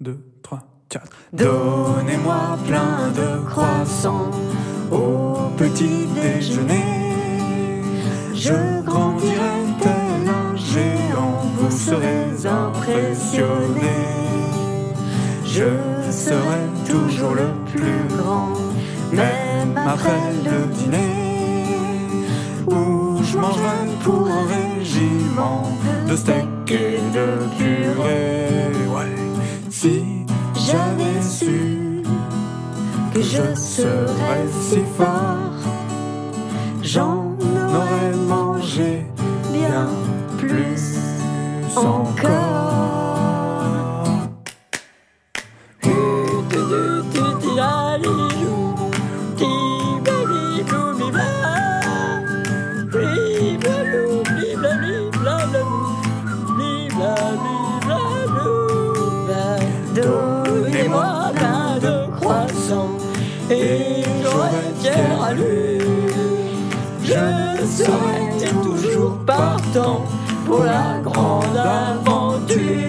2, 3, 4. Donnez-moi plein de croissants au petit déjeuner. Je grandirai tel un géant, vous serez impressionnés. Je serai toujours le plus grand, même après le dîner, où je mangerai pour un régiment de steak et de purée. Que je serais si fort, j'en aurais mangé bien plus encore. Donnez-moi de et j'aurai fier à lui. Je serai toujours partant pour la grande aventure?